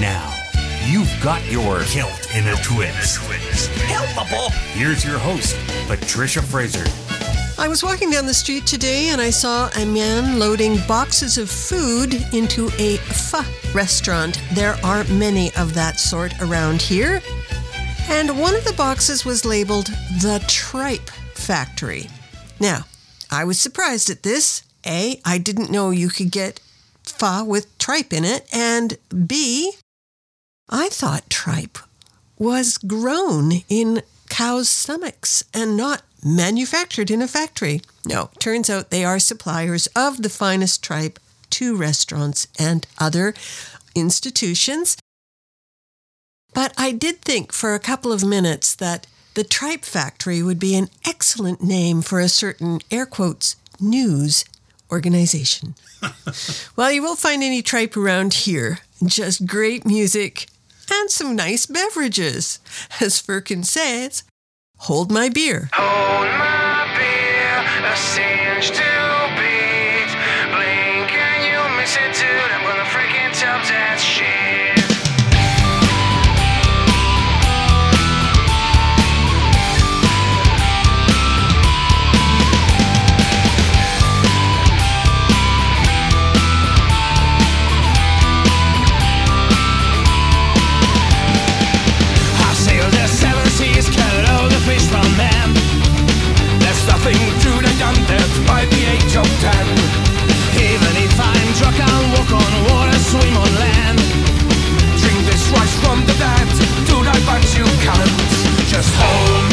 Now, you've got your kilt in a twist. Helpable. Here's your host, Patricia Fraser. I was walking down the street today and I saw a man loading boxes of food into a pho restaurant. There are many of that sort around here. And one of the boxes was labeled The Tripe Factory. Now, I was surprised at this. A, I didn't know you could get pho with tripe in it, and B, I thought tripe was grown in cows' stomachs and not manufactured in a factory. No, turns out they are suppliers of the finest tripe to restaurants and other institutions. But I did think for a couple of minutes that the Tripe Factory would be an excellent name for a certain air quotes news organization. well, you won't find any tripe around here, just great music and some nice beverages. As Firkin says, hold my beer. Hold my beer from the band. Do not fight, you cannot. Just hold.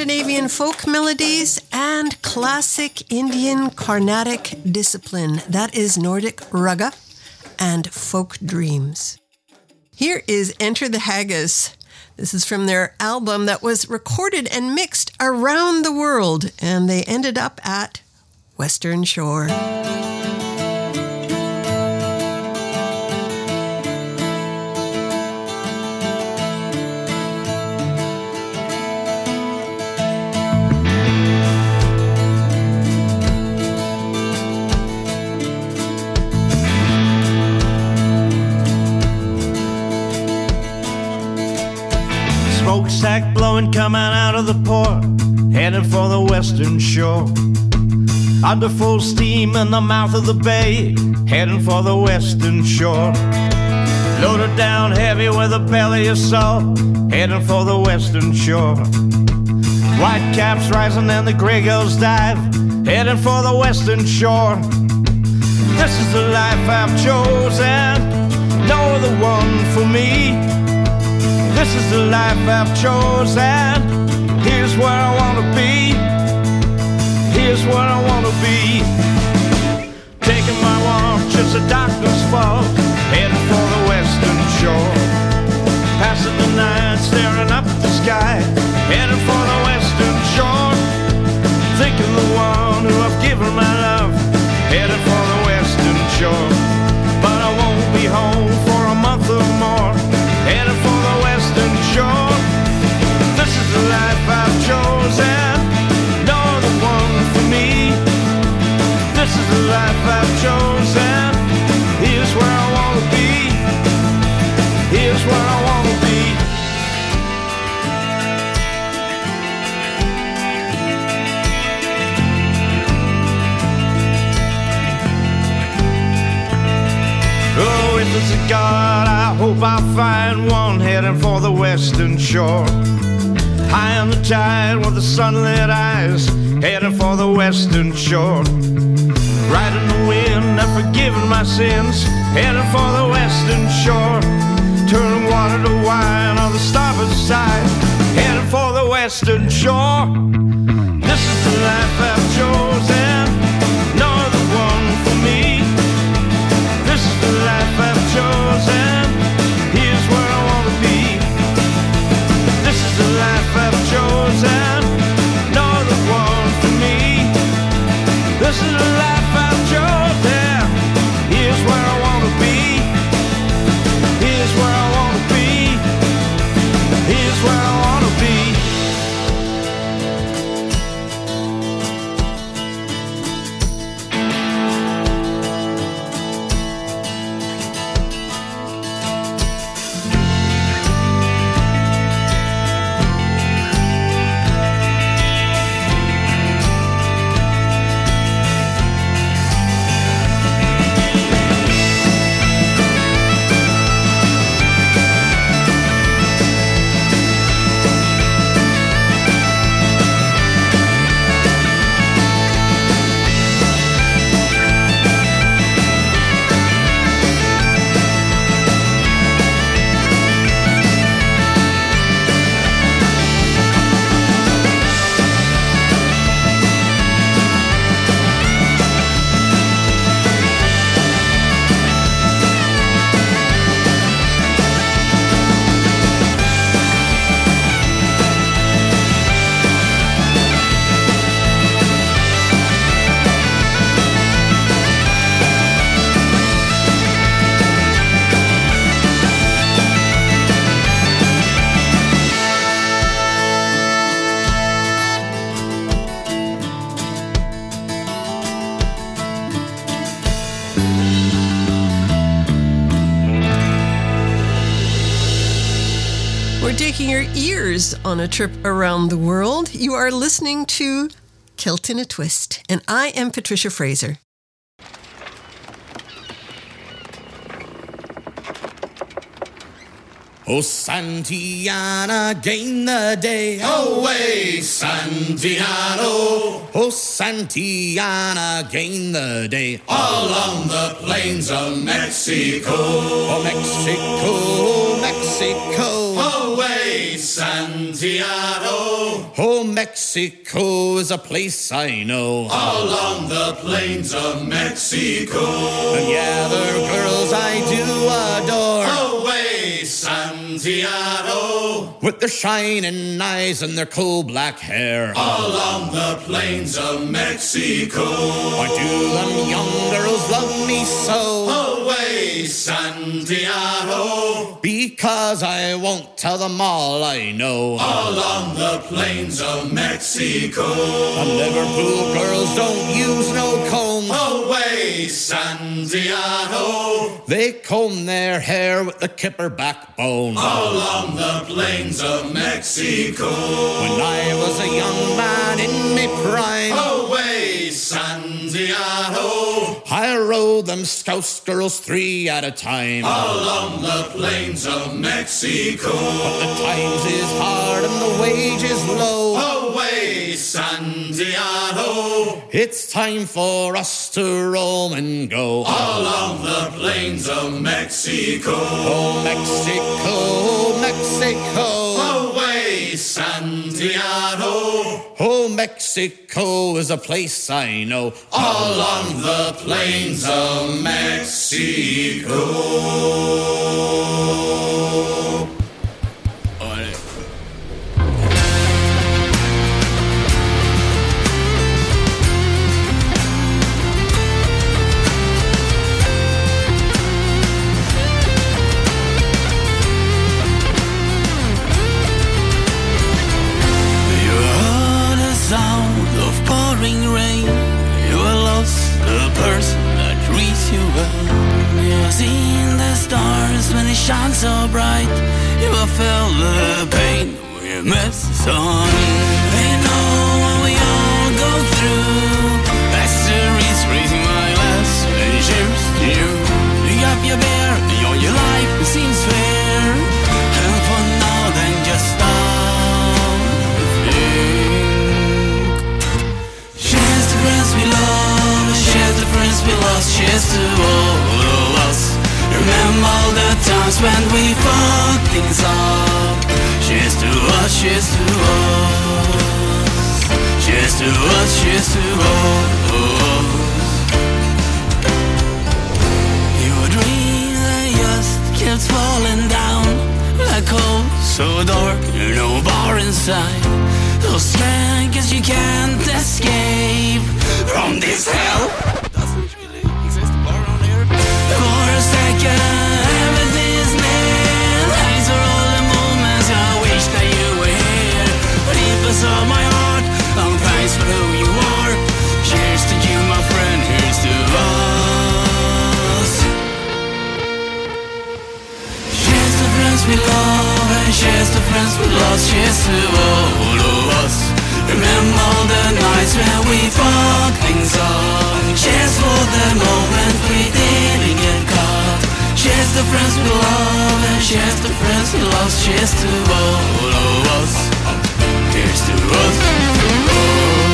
Scandinavian folk melodies and classic Indian Carnatic discipline. That is Nordic Ragga and Folk Dreams. Here is Enter the Haggis. This is from their album that was recorded and mixed around the world, and they ended up at Western Shore. Smokestack blowing coming out of the port, heading for the western shore. Under full steam in the mouth of the bay, heading for the western shore. Loaded down heavy with a belly of salt, heading for the western shore. White caps rising and the gray girls dive, heading for the western shore. This is the life I've chosen, no other one for me. This is the life I've chosen. Here's where I wanna be. Here's where I wanna be. Taking my watch as the doctor's falls, heading for the western shore. Passing the night, staring up at the sky, heading for the western shore. Thinking the one who I've given my love, heading for the western shore. Hope I'll find one heading for the western shore. High on the tide with the sunlit eyes, heading for the western shore. Riding the wind and forgiving my sins, heading for the western shore. Turning water to wine on the starboard side, heading for the western shore. This is the life I've chosen, on a trip around the world. You are listening to Kilt in a Twist, and I am Patricia Fraser. Oh, Santiana, gain the day. Away, Santiano. Oh, Santiana, oh, gain the day. Along the plains of Mexico. Oh, Mexico, Mexico. Oh, Away, Santiano. Oh, Mexico is a place I know. Along the plains of Mexico. And yeah, are girls I do adore. Santiano. With their shining eyes and their coal black hair. Along the plains of Mexico. Why do them young girls love me so? Away, Santiano. Because I won't tell them all I know. Along the plains of Mexico. And Liverpool girls don't use no comb. Away, Santiano. They comb their hair with the kipper backbone. Along the plains of Mexico. When I was a young man in me prime. Away, Santiano. I rode them scouse girls three at a time. Along the plains of Mexico. But the times is hard and the wages low. Away, Santiago. It's time for us to roam and go. All along the plains of Mexico. Oh, Mexico, Mexico. Away, Santiano. Oh, Mexico is a place I know. All along the plains of Mexico. You well. You've seen the stars when they shine so bright. You have felt the pain when you miss the sun. They know what we all go through. That's the reason my glass and to you. Pick up your and your your life seems fair. Friends cheers to all of us. Remember all the times when we fucked things up. Cheers to us, cheers to us. Cheers to us, cheers to us. Your dream that just kept falling down like coal, so dark, no bar inside. Scared 'cause you can't escape from this hell. Cheers to friends we lost. Cheers to all of us. Remember the nights when we fucked things up. Cheers for the moment we didn't get caught. Cheers to friends we love and cheers to friends we lost. Cheers to all of us. Cheers to us. Cheers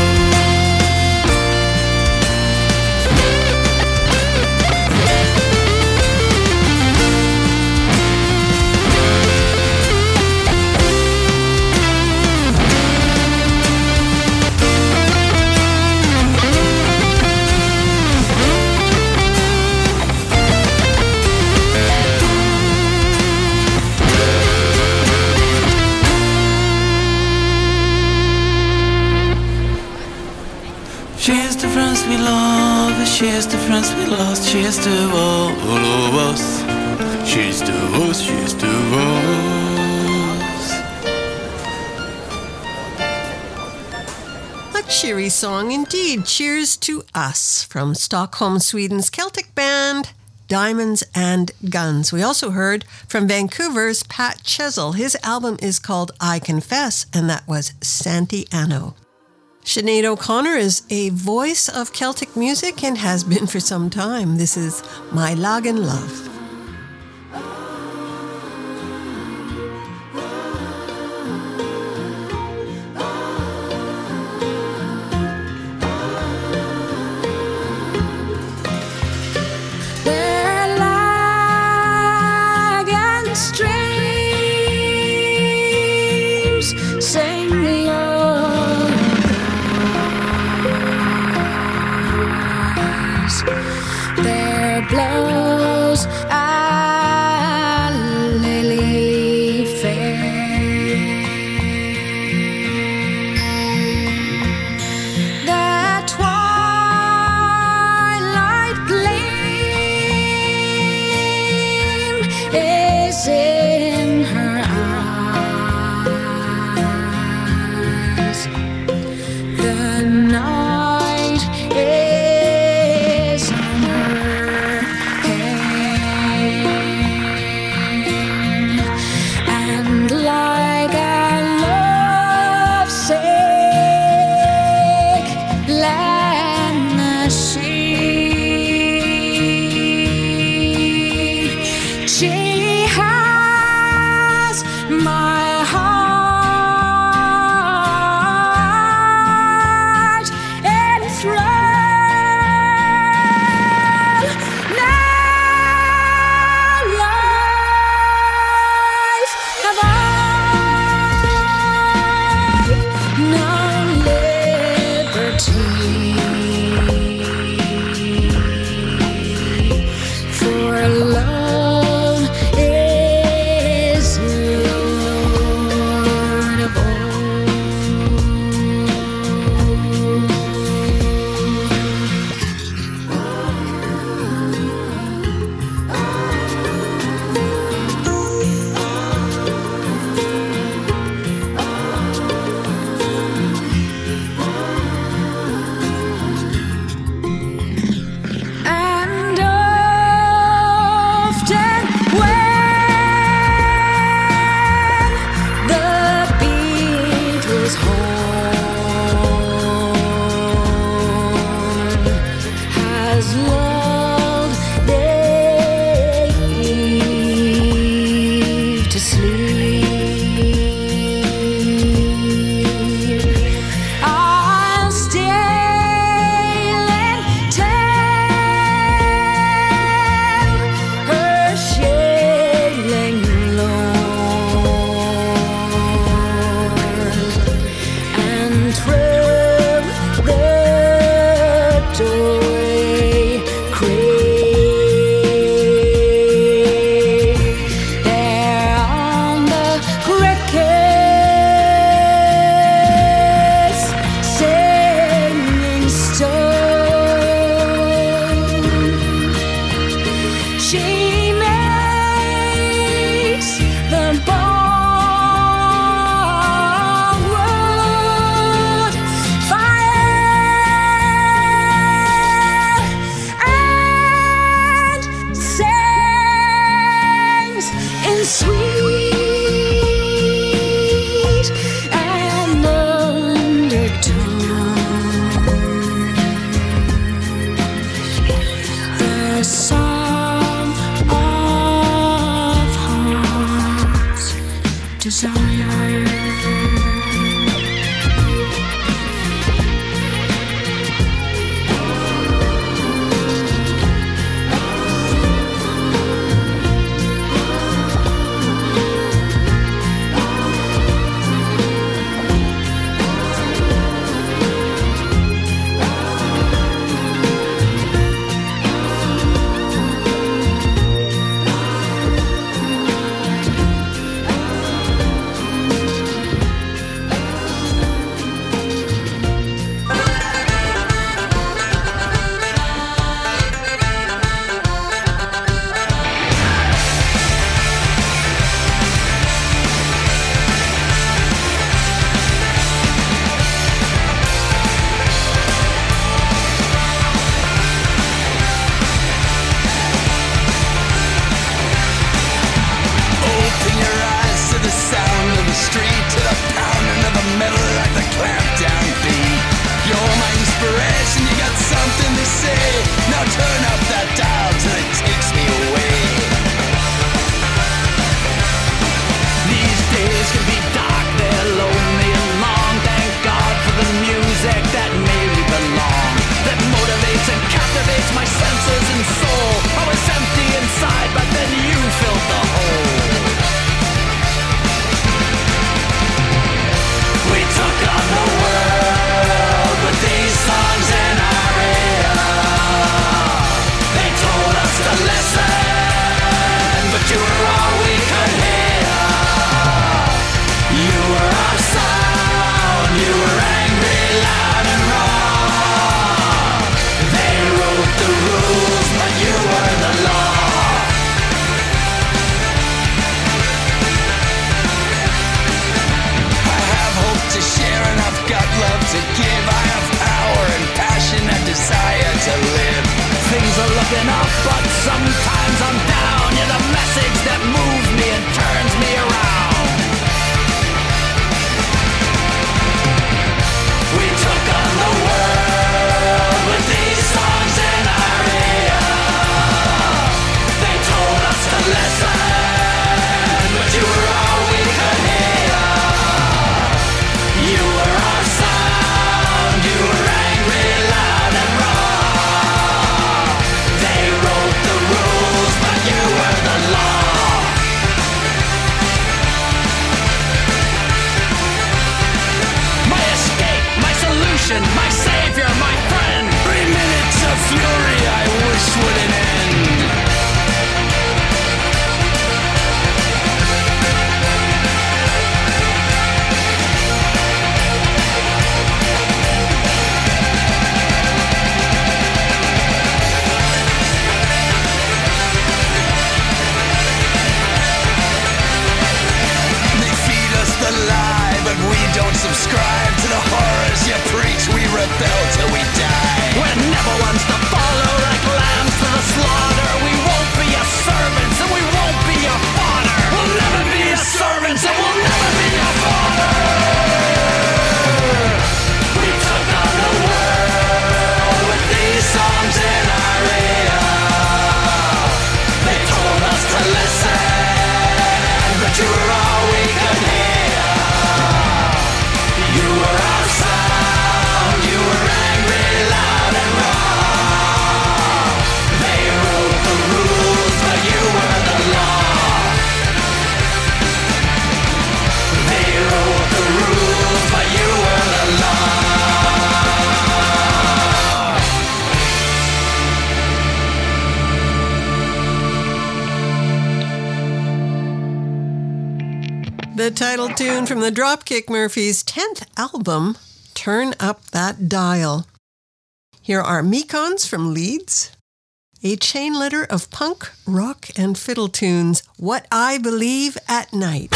cheers to all, of us. Cheers to us, cheers to us. A cheery song indeed. Cheers to us from Stockholm, Sweden's Celtic band Diamonds and Guns. We also heard from Vancouver's Pat Chesel. His album is called I Confess, and that was Santiano. Sinead O'Connor is a voice of Celtic music and has been for some time. This is My Lagan Love. Tune from the Dropkick Murphys' 10th album, Turn Up That Dial. Here are Mekons from Leeds, a chain letter of punk, rock, and fiddle tunes, What I Believe at Night.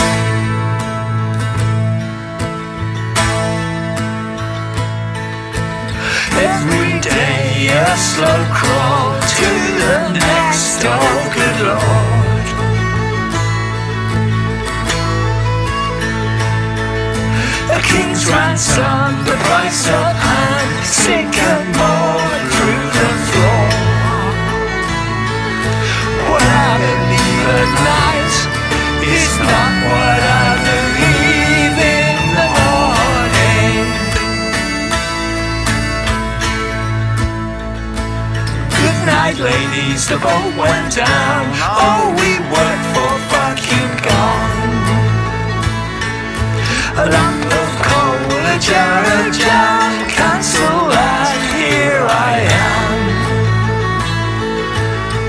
Every day a slow crawl to the next, oh good lord. A king's ransom, the price of and more through the floor. What I believe at night is not what I believe in the morning. Good night, ladies, the boat went down. Oh, we worked for fucking gone. A a jar of jam, cancel that, here I am.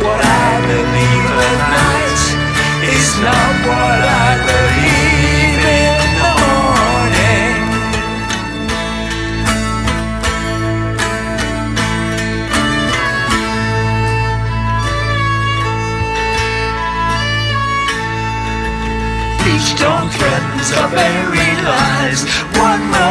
What I believe at night is not what I believe in the morning. Each buried. One more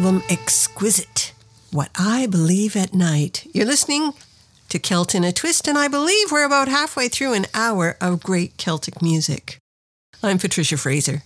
album Exquisite, What I Believe at Night. You're listening to Kilt in a Twist, and I believe we're about halfway through an hour of great Celtic music. I'm Patricia Fraser.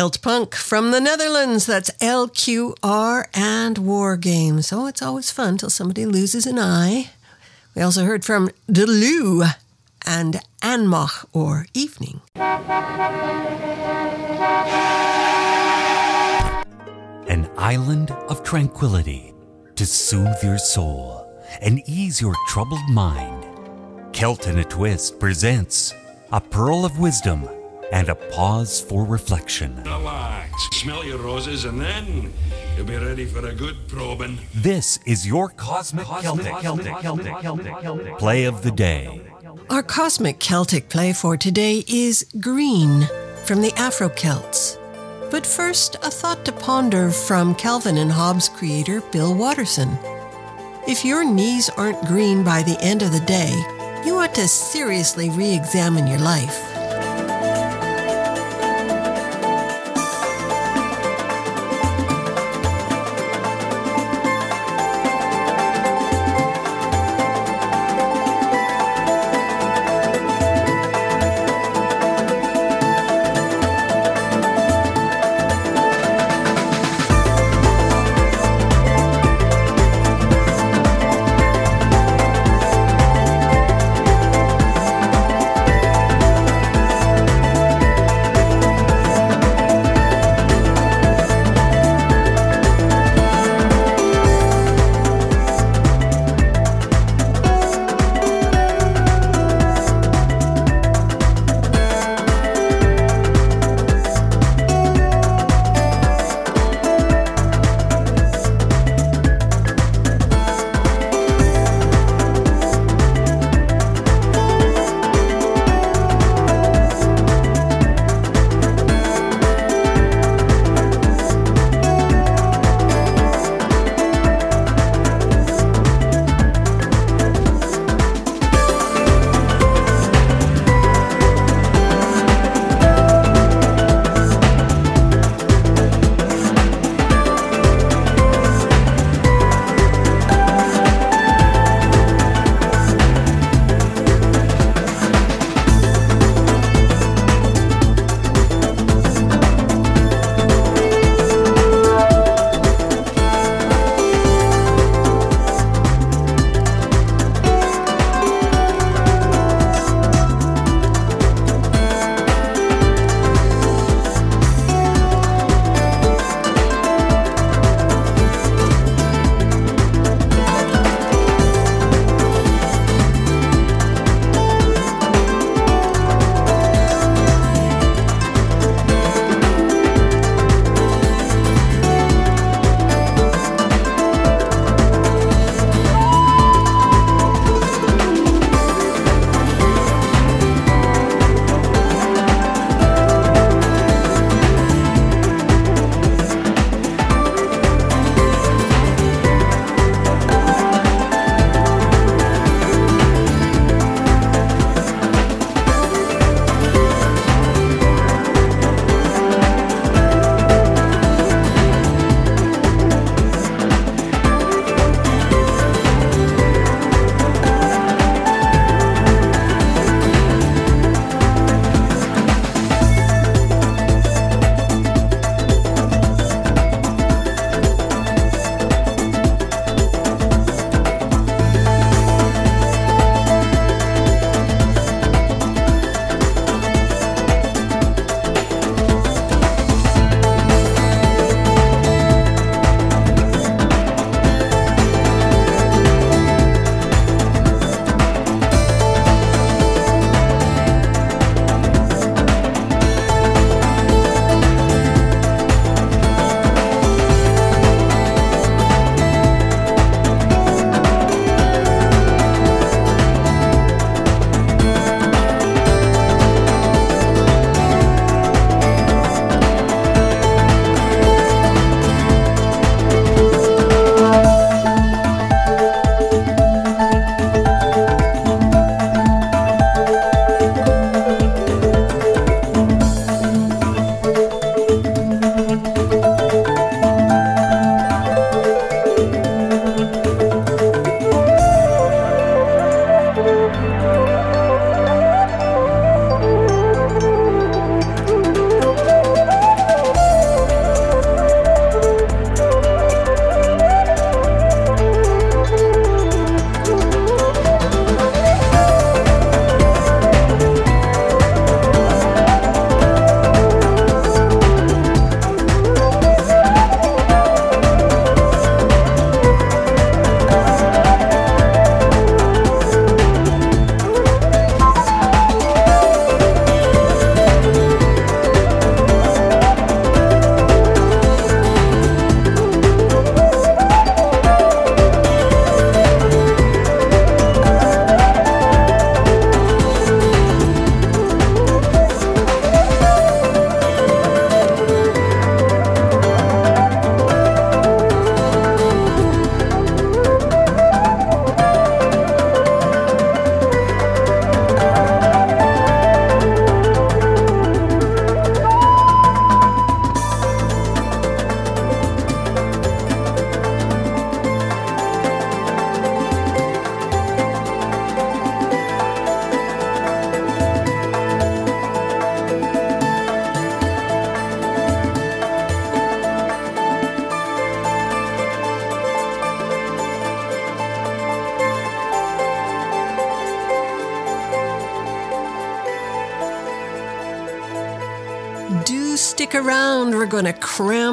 Kilt Punk from the Netherlands. That's LQR and War Games. Oh, it's always fun till somebody loses an eye. We also heard from Deleu and Anmach or Evening. An island of tranquility to soothe your soul and ease your troubled mind. Celt in a Twist presents a pearl of wisdom and a pause for reflection. Relax, smell your roses, and then you'll be ready for a good probing. This is your Cosmic, Celtic, Play of the Day. Our cosmic Celtic play for today is Green from the Afro Celts. But first, a thought to ponder from Calvin and Hobbes creator Bill Watterson. If your knees aren't green by the end of the day, you ought to seriously re examine your life.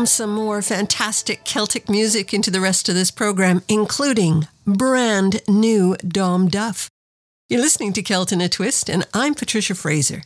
Some more fantastic Celtic music into the rest of this program, including brand new Dom Duff. You're listening to Celt in a Twist, and I'm Patricia Fraser.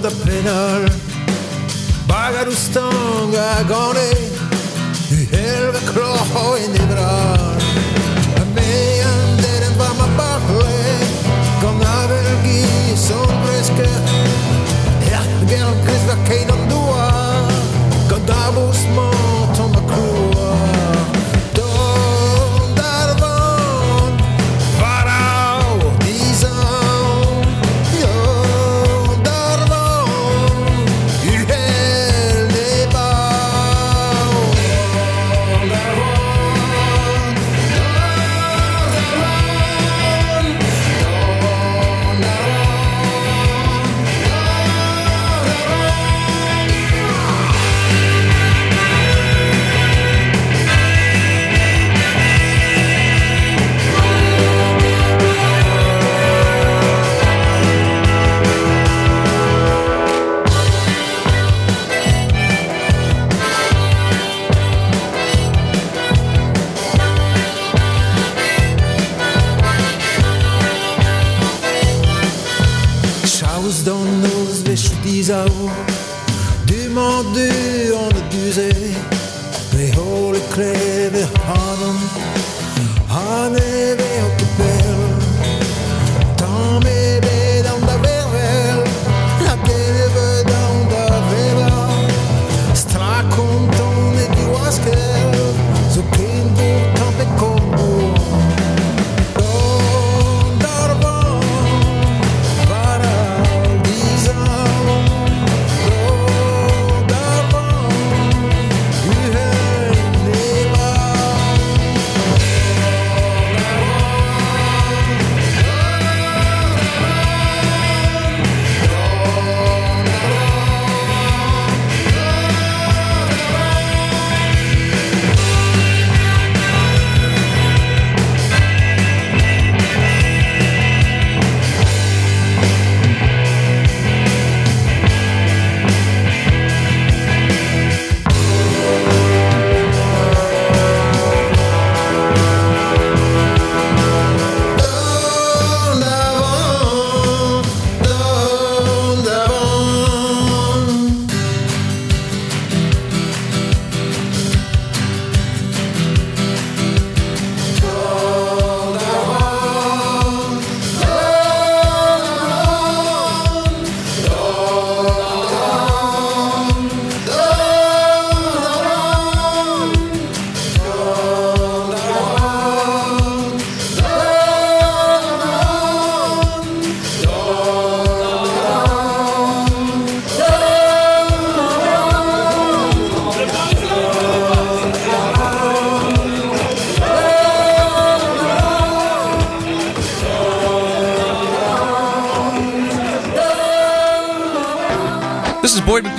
Da penal Bagar u stanga gone I helve klo in brar A me anderen va ma parle Kom na velgi som preske Ja, gel kris va kei dua Kom da mo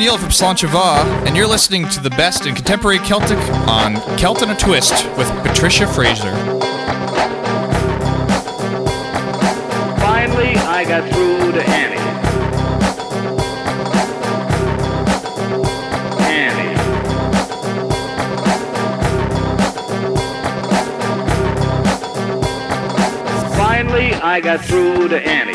McNeil from Slainte Mhath, and you're listening to the best in contemporary Celtic on Celt in a Twist with Patricia Fraser. Finally, I got through to Annie. Annie. Finally, I got through to Annie.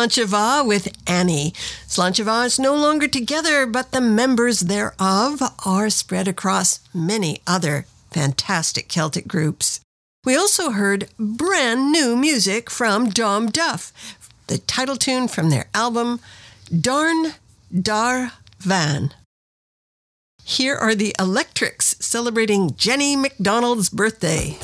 Slainte Mhath with Annie. Slainte Mhath is no longer together, but the members thereof are spread across many other fantastic Celtic groups. We also heard brand new music from Dom Duff, the title tune from their album Darn Dar Van. Here are the Electrics celebrating Jenny McDonald's birthday.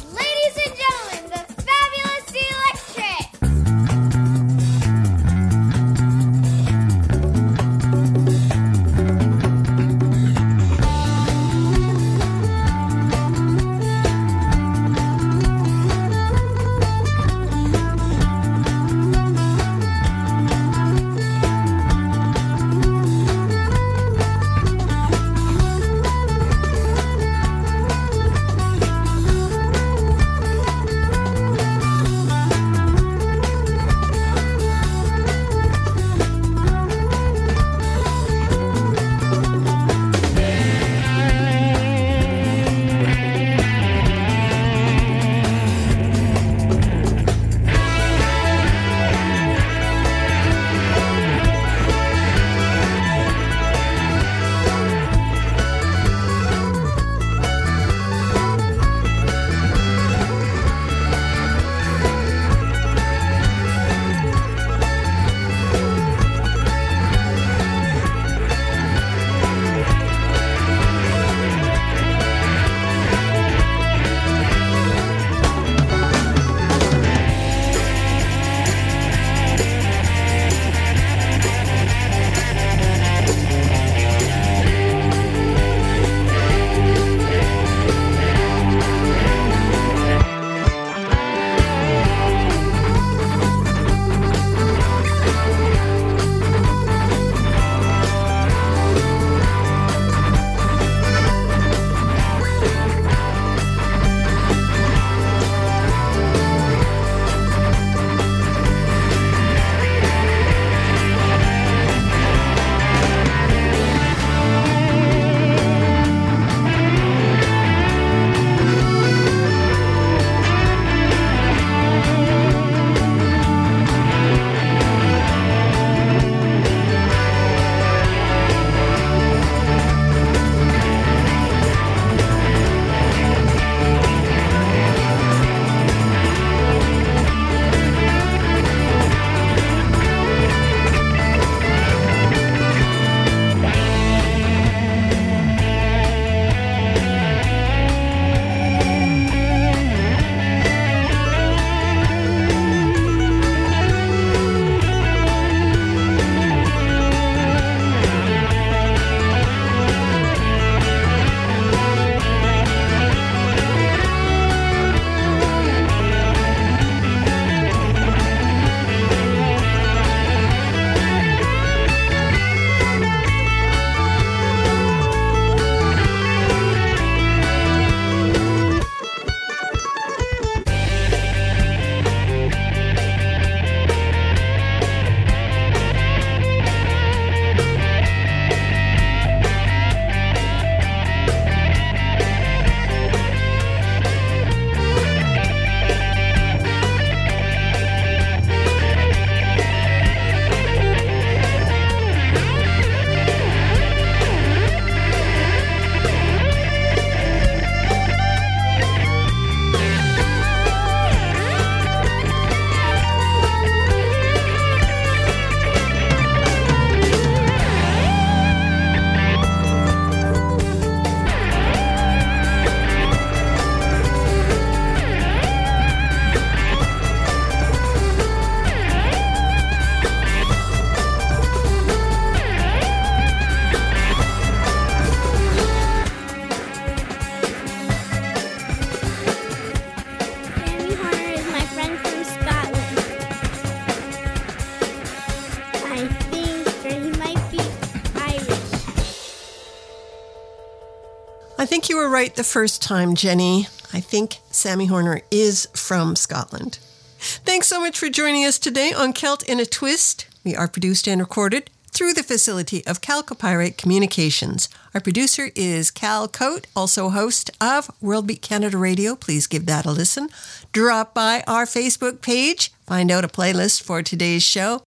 I think you were right the first time, Jenny. I think Sammy Horner is from Scotland. Thanks so much for joining us today on Celt in a Twist. We are produced and recorded through the facility of Calcopyrite Communications. Our producer is Cal Coate, also host of Worldbeat Canada Radio. Please give that a listen. Drop by our Facebook page, find out a playlist for today's show,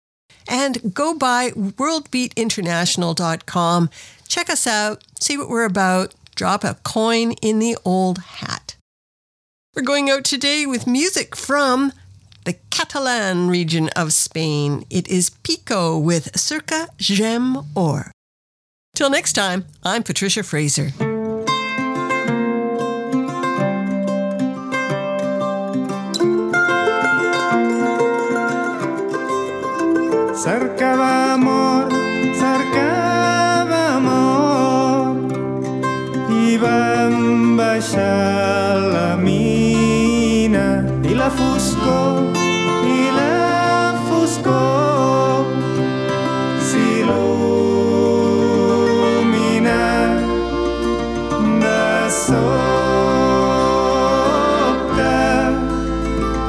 and go by worldbeatinternational.com. Check us out, see what we're about, drop a coin in the old hat. We're going out today with music from the Catalan region of Spain. It is Pico with Circa Gem Or. Till next time, I'm Patricia Fraser. Cercava amor, baixar la mina i la foscor i la foscor. S'il·lumina de sobte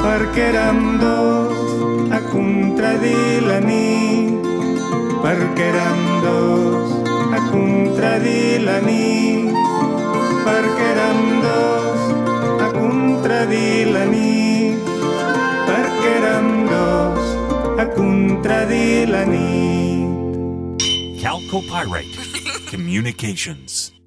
perquè érem dos a contradir la nit perquè érem Calcopyrite Communications.